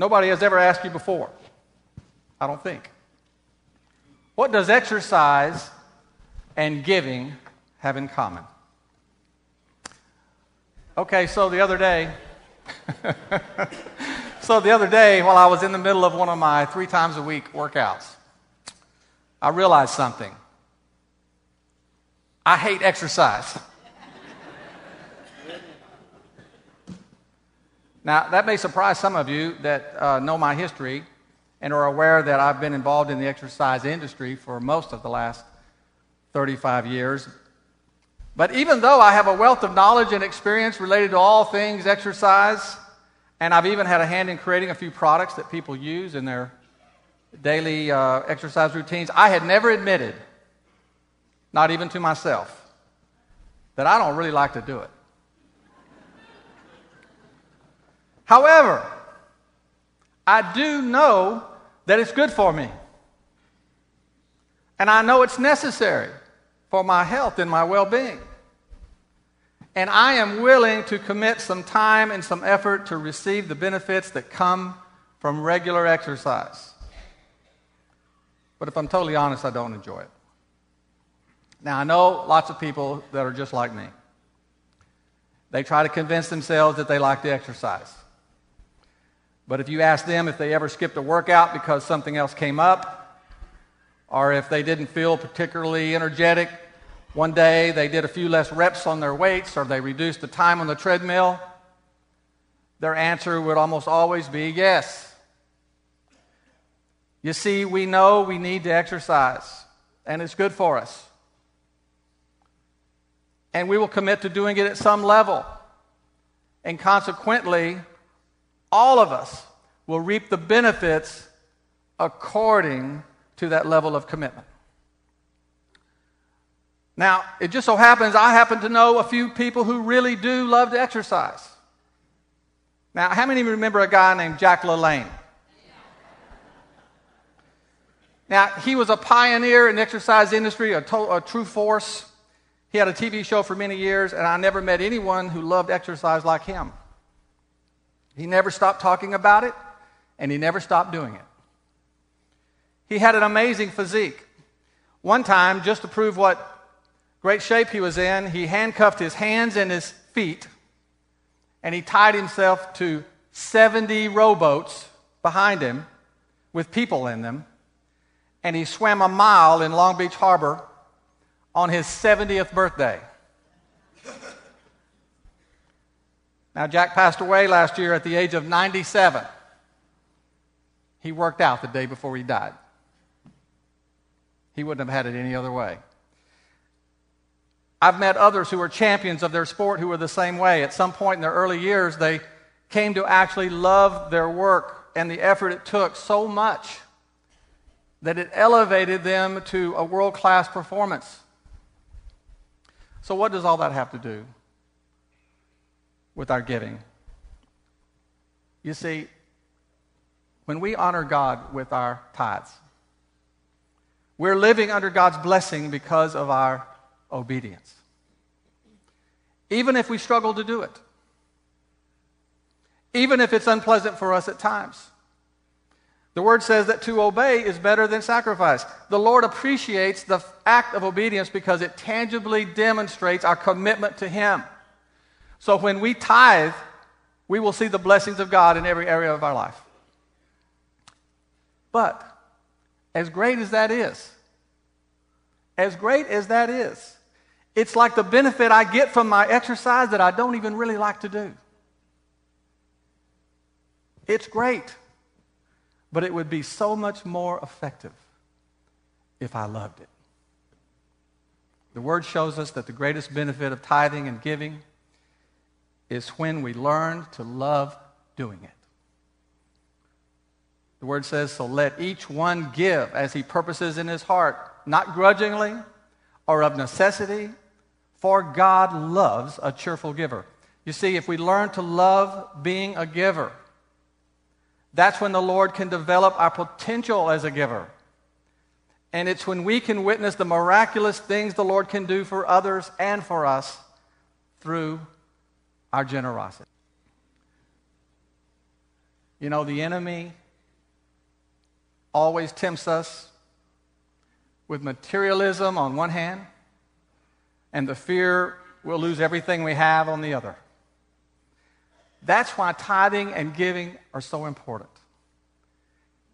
nobody has ever asked you before. I don't think. What does exercise and giving have in common? Okay, so the other day, so the other day, while I was in the middle of one of my three times a week workouts, I realized something. I hate exercise. Now, that may surprise some of you that uh, know my history and are aware that I've been involved in the exercise industry for most of the last 35 years. But even though I have a wealth of knowledge and experience related to all things exercise, and I've even had a hand in creating a few products that people use in their daily uh, exercise routines, I had never admitted, not even to myself, that I don't really like to do it. However, I do know that it's good for me. And I know it's necessary for my health and my well being. And I am willing to commit some time and some effort to receive the benefits that come from regular exercise. But if I'm totally honest, I don't enjoy it. Now, I know lots of people that are just like me. They try to convince themselves that they like to exercise. But if you ask them if they ever skipped a workout because something else came up, or if they didn't feel particularly energetic one day, they did a few less reps on their weights, or they reduced the time on the treadmill, their answer would almost always be yes. You see, we know we need to exercise, and it's good for us. And we will commit to doing it at some level. And consequently, all of us will reap the benefits according to that level of commitment. Now, it just so happens I happen to know a few people who really do love to exercise. Now, how many of you remember a guy named Jack LaLanne? Now, he was a pioneer in the exercise industry, a, to- a true force. He had a TV show for many years, and I never met anyone who loved exercise like him. He never stopped talking about it, and he never stopped doing it. He had an amazing physique. One time, just to prove what great shape he was in, he handcuffed his hands and his feet, and he tied himself to 70 rowboats behind him with people in them, and he swam a mile in Long Beach Harbor on his 70th birthday. Now, Jack passed away last year at the age of 97. He worked out the day before he died. He wouldn't have had it any other way. I've met others who are champions of their sport who were the same way. At some point in their early years, they came to actually love their work and the effort it took so much that it elevated them to a world class performance. So, what does all that have to do with our giving. You see, when we honor God with our tithes, we're living under God's blessing because of our obedience. Even if we struggle to do it, even if it's unpleasant for us at times. The word says that to obey is better than sacrifice. The Lord appreciates the act of obedience because it tangibly demonstrates our commitment to Him. So when we tithe, we will see the blessings of God in every area of our life. But as great as that is, as great as that is, it's like the benefit I get from my exercise that I don't even really like to do. It's great, but it would be so much more effective if I loved it. The word shows us that the greatest benefit of tithing and giving is when we learn to love doing it. The word says, So let each one give as he purposes in his heart, not grudgingly or of necessity, for God loves a cheerful giver. You see, if we learn to love being a giver, that's when the Lord can develop our potential as a giver. And it's when we can witness the miraculous things the Lord can do for others and for us through our generosity. You know, the enemy always tempts us with materialism on one hand and the fear we'll lose everything we have on the other. That's why tithing and giving are so important.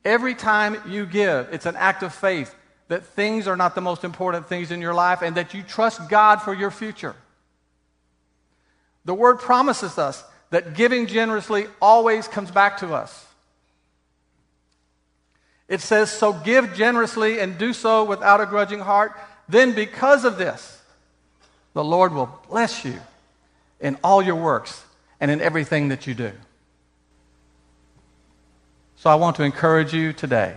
Every time you give, it's an act of faith that things are not the most important things in your life and that you trust God for your future. The word promises us that giving generously always comes back to us. It says, So give generously and do so without a grudging heart. Then, because of this, the Lord will bless you in all your works and in everything that you do. So, I want to encourage you today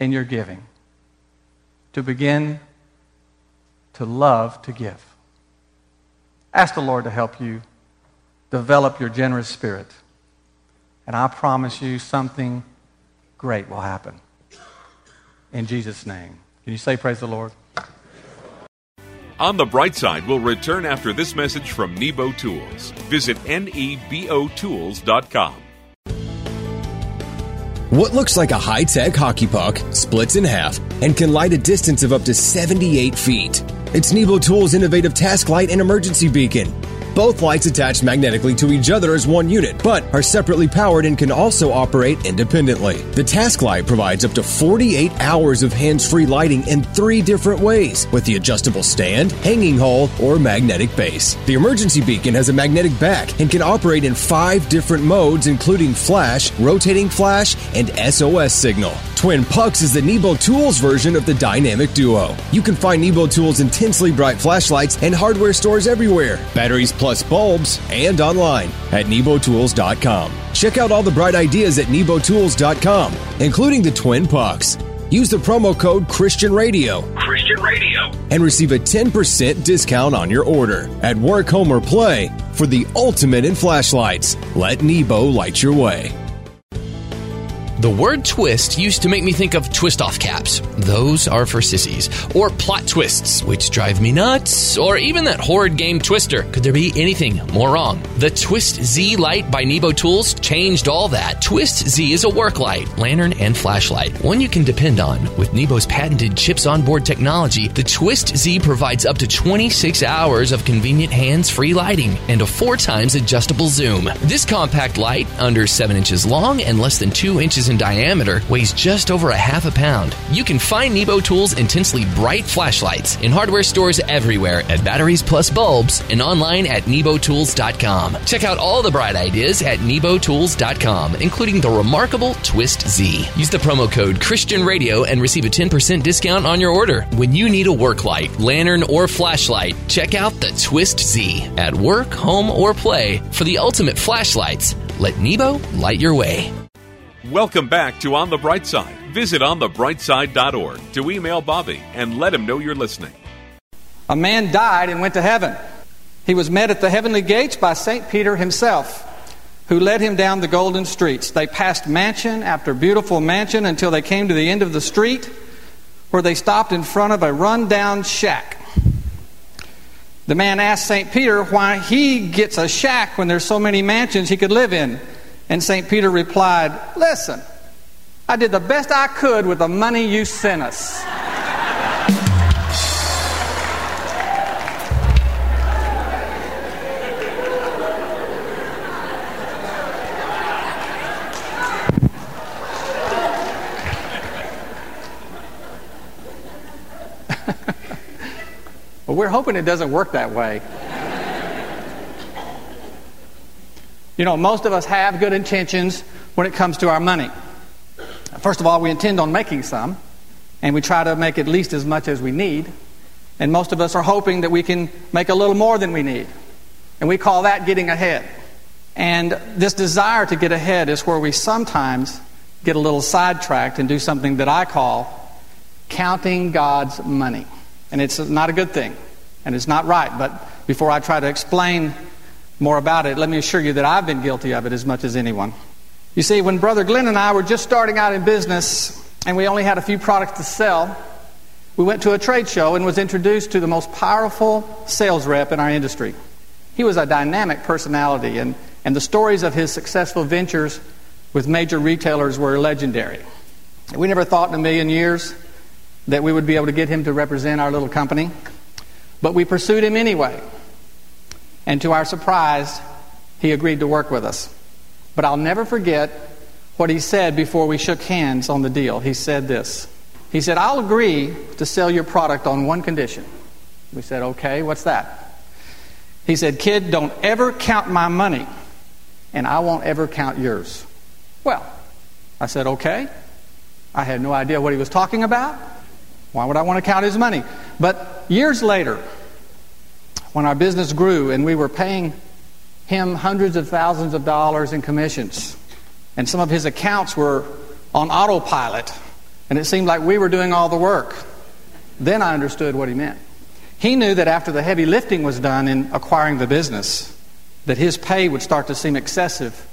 in your giving to begin to love to give. Ask the Lord to help you develop your generous spirit. And I promise you something great will happen. In Jesus' name. Can you say, Praise the Lord? On the bright side, we'll return after this message from Nebo Tools. Visit nebotools.com. What looks like a high tech hockey puck splits in half and can light a distance of up to 78 feet. It's Nebo Tools' innovative task light and emergency beacon. Both lights attach magnetically to each other as one unit, but are separately powered and can also operate independently. The task light provides up to 48 hours of hands free lighting in three different ways with the adjustable stand, hanging hole, or magnetic base. The emergency beacon has a magnetic back and can operate in five different modes, including flash, rotating flash, and SOS signal. Twin Pucks is the Nebo Tools version of the Dynamic Duo. You can find Nebo Tools' intensely bright flashlights and hardware stores everywhere, batteries plus bulbs, and online at nebotools.com. Check out all the bright ideas at nebotools.com, including the Twin Pucks. Use the promo code Christian Radio. Christian Radio. And receive a 10% discount on your order at work, home, or play for the ultimate in flashlights. Let Nebo light your way. The word twist used to make me think of twist off caps. Those are for sissies. Or plot twists, which drive me nuts. Or even that horrid game Twister. Could there be anything more wrong? The Twist Z light by Nebo Tools changed all that. Twist Z is a work light, lantern, and flashlight. One you can depend on. With Nebo's patented chips on board technology, the Twist Z provides up to 26 hours of convenient hands free lighting and a four times adjustable zoom. This compact light, under 7 inches long and less than 2 inches in diameter, weighs just over a half a pound. You can find Nebo Tools' intensely bright flashlights in hardware stores everywhere at Batteries Plus Bulbs and online at nebotools.com. Check out all the bright ideas at nebotools.com, including the remarkable Twist Z. Use the promo code Christian Radio and receive a 10% discount on your order. When you need a work light, lantern, or flashlight, check out the Twist Z at work, home, or play for the ultimate flashlights. Let Nebo light your way. Welcome back to On the Bright Side. Visit onthebrightside.org to email Bobby and let him know you're listening. A man died and went to heaven. He was met at the heavenly gates by St. Peter himself, who led him down the golden streets. They passed mansion after beautiful mansion until they came to the end of the street, where they stopped in front of a rundown shack. The man asked St. Peter why he gets a shack when there's so many mansions he could live in. And St. Peter replied, Listen, I did the best I could with the money you sent us. well, we're hoping it doesn't work that way. You know, most of us have good intentions when it comes to our money. First of all, we intend on making some, and we try to make at least as much as we need. And most of us are hoping that we can make a little more than we need. And we call that getting ahead. And this desire to get ahead is where we sometimes get a little sidetracked and do something that I call counting God's money. And it's not a good thing, and it's not right. But before I try to explain more about it, let me assure you that I've been guilty of it as much as anyone. You see, when Brother Glenn and I were just starting out in business and we only had a few products to sell, we went to a trade show and was introduced to the most powerful sales rep in our industry. He was a dynamic personality, and, and the stories of his successful ventures with major retailers were legendary. We never thought in a million years that we would be able to get him to represent our little company, but we pursued him anyway. And to our surprise, he agreed to work with us. But I'll never forget what he said before we shook hands on the deal. He said this He said, I'll agree to sell your product on one condition. We said, Okay, what's that? He said, Kid, don't ever count my money, and I won't ever count yours. Well, I said, Okay. I had no idea what he was talking about. Why would I want to count his money? But years later, when our business grew and we were paying him hundreds of thousands of dollars in commissions, and some of his accounts were on autopilot, and it seemed like we were doing all the work, then I understood what he meant. He knew that after the heavy lifting was done in acquiring the business, that his pay would start to seem excessive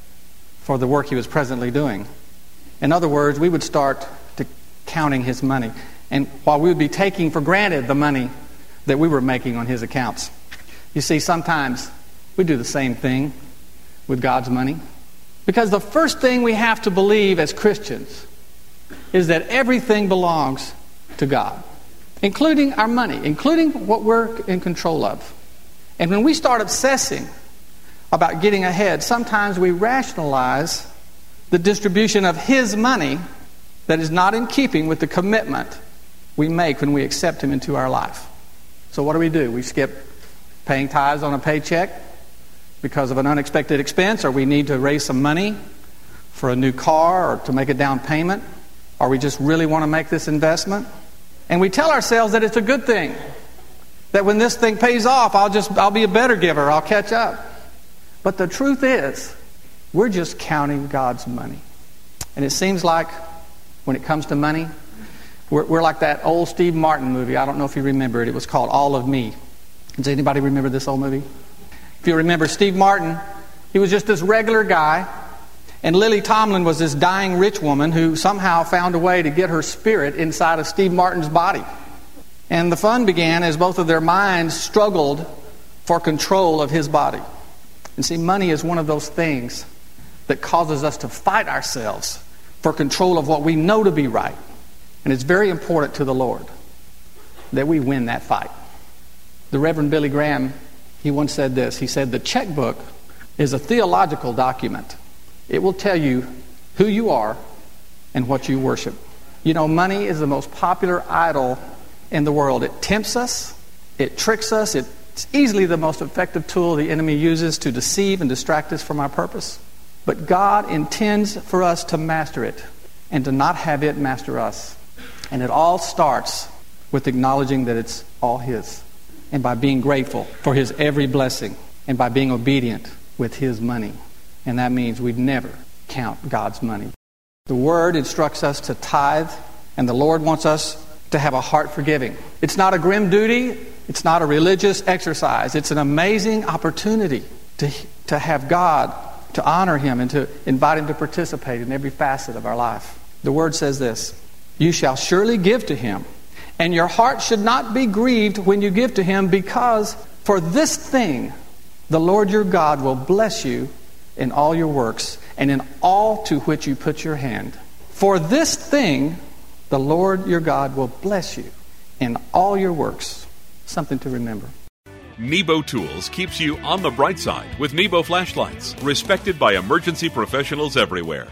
for the work he was presently doing. In other words, we would start to counting his money. And while we would be taking for granted the money that we were making on his accounts. You see, sometimes we do the same thing with God's money. Because the first thing we have to believe as Christians is that everything belongs to God, including our money, including what we're in control of. And when we start obsessing about getting ahead, sometimes we rationalize the distribution of His money that is not in keeping with the commitment we make when we accept Him into our life. So, what do we do? We skip paying tithes on a paycheck because of an unexpected expense, or we need to raise some money for a new car or to make a down payment, or we just really want to make this investment. And we tell ourselves that it's a good thing. That when this thing pays off, I'll just I'll be a better giver, I'll catch up. But the truth is, we're just counting God's money. And it seems like when it comes to money, we're, we're, like that old Steve Martin movie. I don't know if you remember it. It was called All of Me. Does anybody remember this old movie? If you remember Steve Martin, he was just this regular guy. And Lily Tomlin was this dying rich woman who somehow found a way to get her spirit inside of Steve Martin's body. And the fun began as both of their minds struggled for control of his body. And see, money is one of those things that causes us to fight ourselves for control of what we know to be right. And it's very important to the Lord that we win that fight. The Reverend Billy Graham, he once said this. He said, The checkbook is a theological document. It will tell you who you are and what you worship. You know, money is the most popular idol in the world. It tempts us, it tricks us, it's easily the most effective tool the enemy uses to deceive and distract us from our purpose. But God intends for us to master it and to not have it master us. And it all starts with acknowledging that it's all His and by being grateful for His every blessing and by being obedient with His money. And that means we'd never count God's money. The Word instructs us to tithe, and the Lord wants us to have a heart for giving. It's not a grim duty, it's not a religious exercise. It's an amazing opportunity to, to have God, to honor Him, and to invite Him to participate in every facet of our life. The Word says this you shall surely give to him. And your heart should not be grieved when you give to him, because for this thing the Lord your God will bless you in all your works and in all to which you put your hand. For this thing the Lord your God will bless you in all your works. Something to remember. Nebo Tools keeps you on the bright side with Nebo flashlights, respected by emergency professionals everywhere.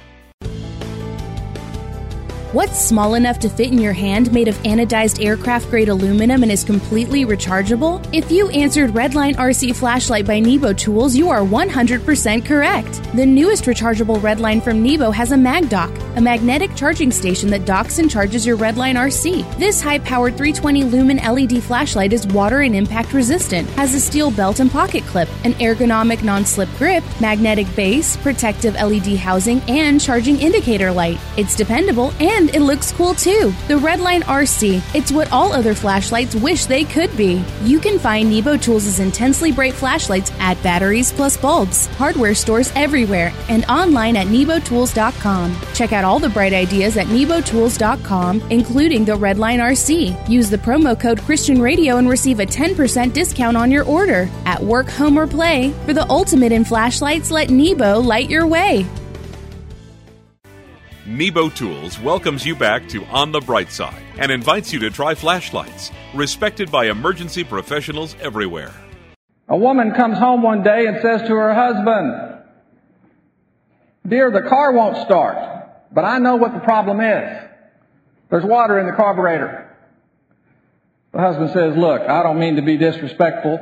What's small enough to fit in your hand made of anodized aircraft grade aluminum and is completely rechargeable? If you answered Redline RC Flashlight by Nebo Tools, you are 100% correct. The newest rechargeable Redline from Nebo has a mag dock a magnetic charging station that docks and charges your Redline RC. This high powered 320 lumen LED flashlight is water and impact resistant, has a steel belt and pocket clip, an ergonomic non slip grip, magnetic base, protective LED housing, and charging indicator light. It's dependable and it looks cool too. The Redline RC, it's what all other flashlights wish they could be. You can find Nebo Tools' intensely bright flashlights at Batteries Plus Bulbs, hardware stores everywhere, and online at nebotools.com. Check out all the bright ideas at nebotools.com, including the Redline RC. Use the promo code Christian Radio and receive a 10% discount on your order. At work, home, or play, for the ultimate in flashlights, let Nebo light your way. Nebo Tools welcomes you back to On the Bright Side and invites you to try flashlights, respected by emergency professionals everywhere. A woman comes home one day and says to her husband, Dear, the car won't start, but I know what the problem is. There's water in the carburetor. The husband says, Look, I don't mean to be disrespectful,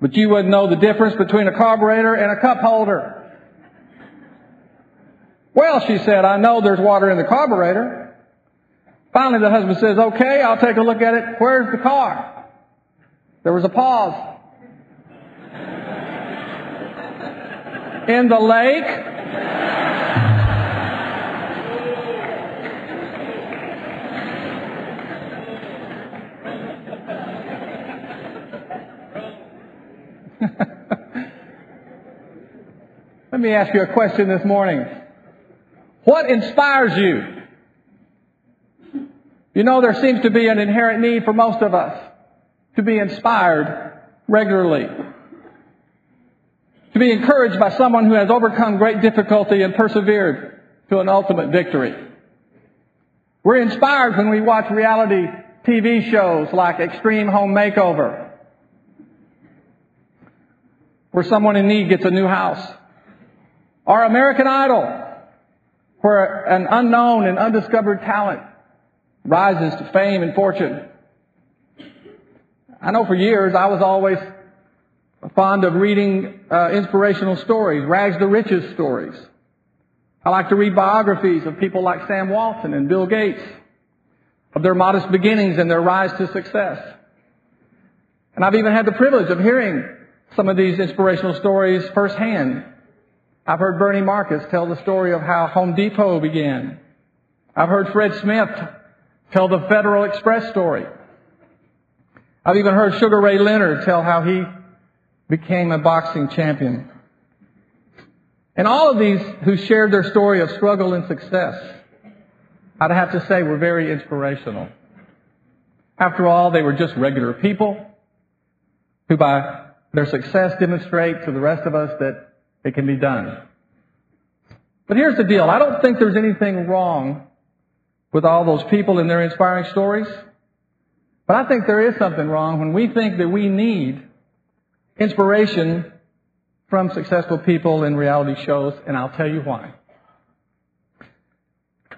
but you wouldn't know the difference between a carburetor and a cup holder. Well, she said, I know there's water in the carburetor. Finally, the husband says, okay, I'll take a look at it. Where's the car? There was a pause. In the lake. Let me ask you a question this morning. What inspires you? You know, there seems to be an inherent need for most of us to be inspired regularly. To be encouraged by someone who has overcome great difficulty and persevered to an ultimate victory. We're inspired when we watch reality TV shows like Extreme Home Makeover, where someone in need gets a new house, or American Idol, where an unknown and undiscovered talent rises to fame and fortune. I know for years I was always fond of reading uh, inspirational stories, rags to riches stories. I like to read biographies of people like Sam Walton and Bill Gates, of their modest beginnings and their rise to success. And I've even had the privilege of hearing some of these inspirational stories firsthand I've heard Bernie Marcus tell the story of how Home Depot began. I've heard Fred Smith tell the Federal Express story. I've even heard Sugar Ray Leonard tell how he became a boxing champion. And all of these who shared their story of struggle and success, I'd have to say were very inspirational. After all, they were just regular people who by their success demonstrate to the rest of us that it can be done. But here's the deal. I don't think there's anything wrong with all those people and their inspiring stories. But I think there is something wrong when we think that we need inspiration from successful people in reality shows, and I'll tell you why.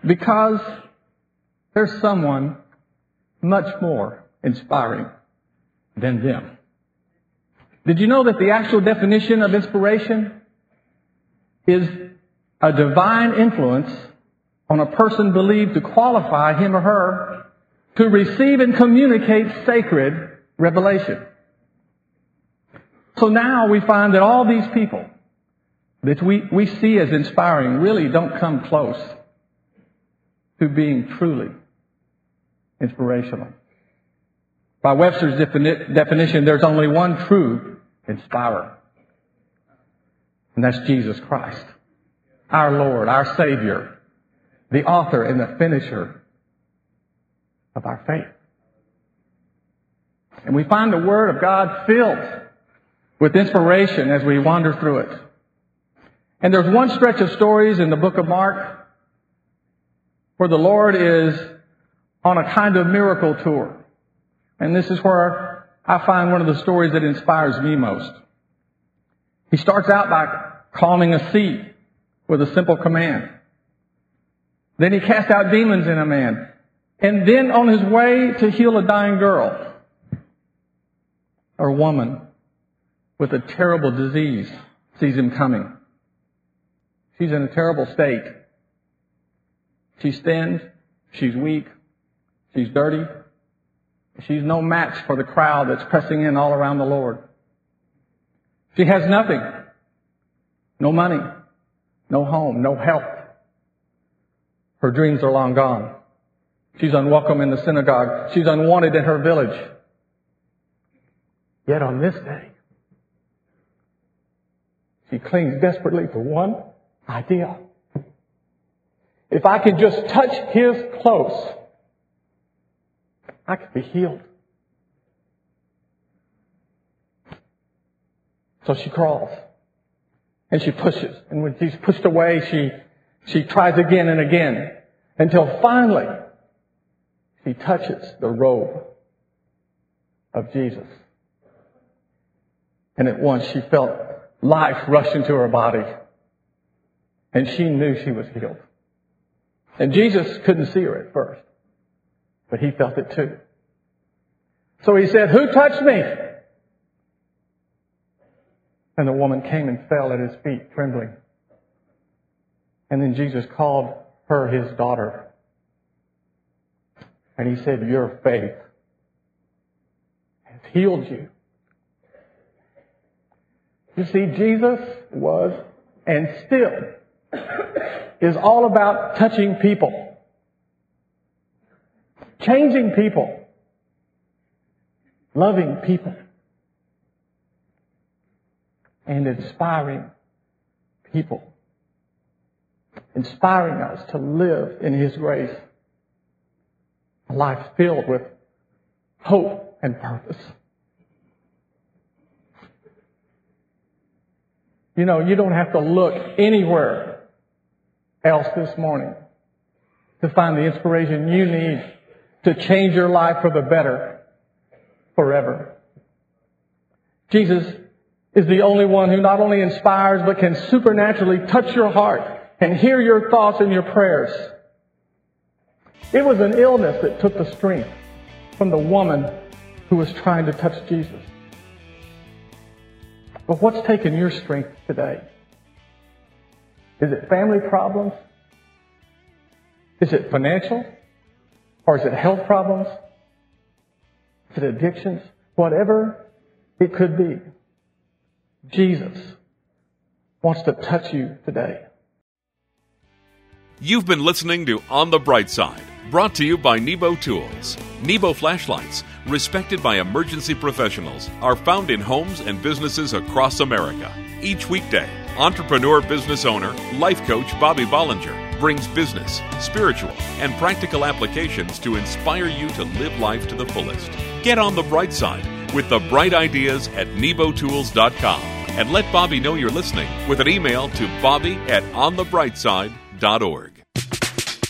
Because there's someone much more inspiring than them. Did you know that the actual definition of inspiration is a divine influence on a person believed to qualify him or her to receive and communicate sacred revelation. So now we find that all these people that we, we see as inspiring really don't come close to being truly inspirational. By Webster's defini- definition, there's only one true inspirer. And that's Jesus Christ, our Lord, our Savior, the author and the finisher of our faith. And we find the Word of God filled with inspiration as we wander through it. And there's one stretch of stories in the book of Mark where the Lord is on a kind of miracle tour. And this is where I find one of the stories that inspires me most. He starts out by calming a sea with a simple command. Then he cast out demons in a man. And then on his way to heal a dying girl or woman with a terrible disease sees him coming. She's in a terrible state. She's thin. She's weak. She's dirty. She's no match for the crowd that's pressing in all around the Lord. She has nothing. No money. No home. No help. Her dreams are long gone. She's unwelcome in the synagogue. She's unwanted in her village. Yet on this day, she clings desperately to one idea. If I can just touch his clothes, I could be healed. So she crawls and she pushes. And when she's pushed away, she, she tries again and again until finally she touches the robe of Jesus. And at once she felt life rush into her body. And she knew she was healed. And Jesus couldn't see her at first, but he felt it too. So he said, who touched me? And the woman came and fell at his feet, trembling. And then Jesus called her his daughter. And he said, your faith has healed you. You see, Jesus was and still is all about touching people, changing people, loving people, and inspiring people, inspiring us to live in His grace, a life filled with hope and purpose. You know, you don't have to look anywhere else this morning to find the inspiration you need to change your life for the better forever. Jesus is the only one who not only inspires but can supernaturally touch your heart and hear your thoughts and your prayers. It was an illness that took the strength from the woman who was trying to touch Jesus. But what's taken your strength today? Is it family problems? Is it financial? Or is it health problems? Is it addictions? Whatever it could be. Jesus wants to touch you today. You've been listening to On the Bright Side, brought to you by Nebo Tools. Nebo flashlights, respected by emergency professionals, are found in homes and businesses across America. Each weekday, entrepreneur business owner, life coach Bobby Bollinger brings business, spiritual, and practical applications to inspire you to live life to the fullest. Get on the bright side with the bright ideas at nebotools.com and let Bobby know you're listening with an email to bobby at onthebrightside.org.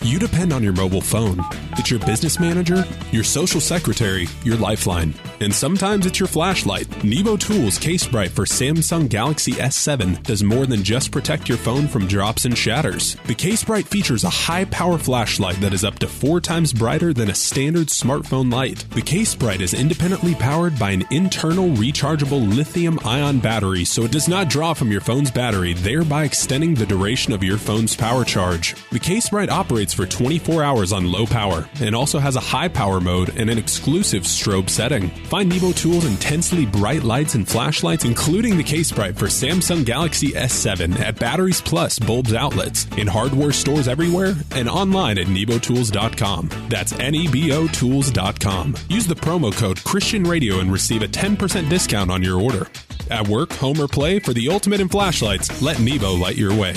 You depend on your mobile phone. It's your business manager, your social secretary, your lifeline, and sometimes it's your flashlight. Nebo Tools Case Bright for Samsung Galaxy S7 does more than just protect your phone from drops and shatters. The Case Bright features a high power flashlight that is up to four times brighter than a standard smartphone light. The Case Bright is independently powered by an internal rechargeable lithium ion battery, so it does not draw from your phone's battery, thereby extending the duration of your phone's power charge. The Case Bright operates for 24 hours on low power and also has a high power mode and an exclusive strobe setting. Find Nebo Tools' intensely bright lights and flashlights, including the case bright for Samsung Galaxy S7 at Batteries Plus Bulbs outlets, in hardware stores everywhere, and online at nebotools.com. That's N-E-B-O Tools.com. Use the promo code Christian Radio and receive a 10% discount on your order. At work, home, or play, for the ultimate in flashlights, let Nebo light your way.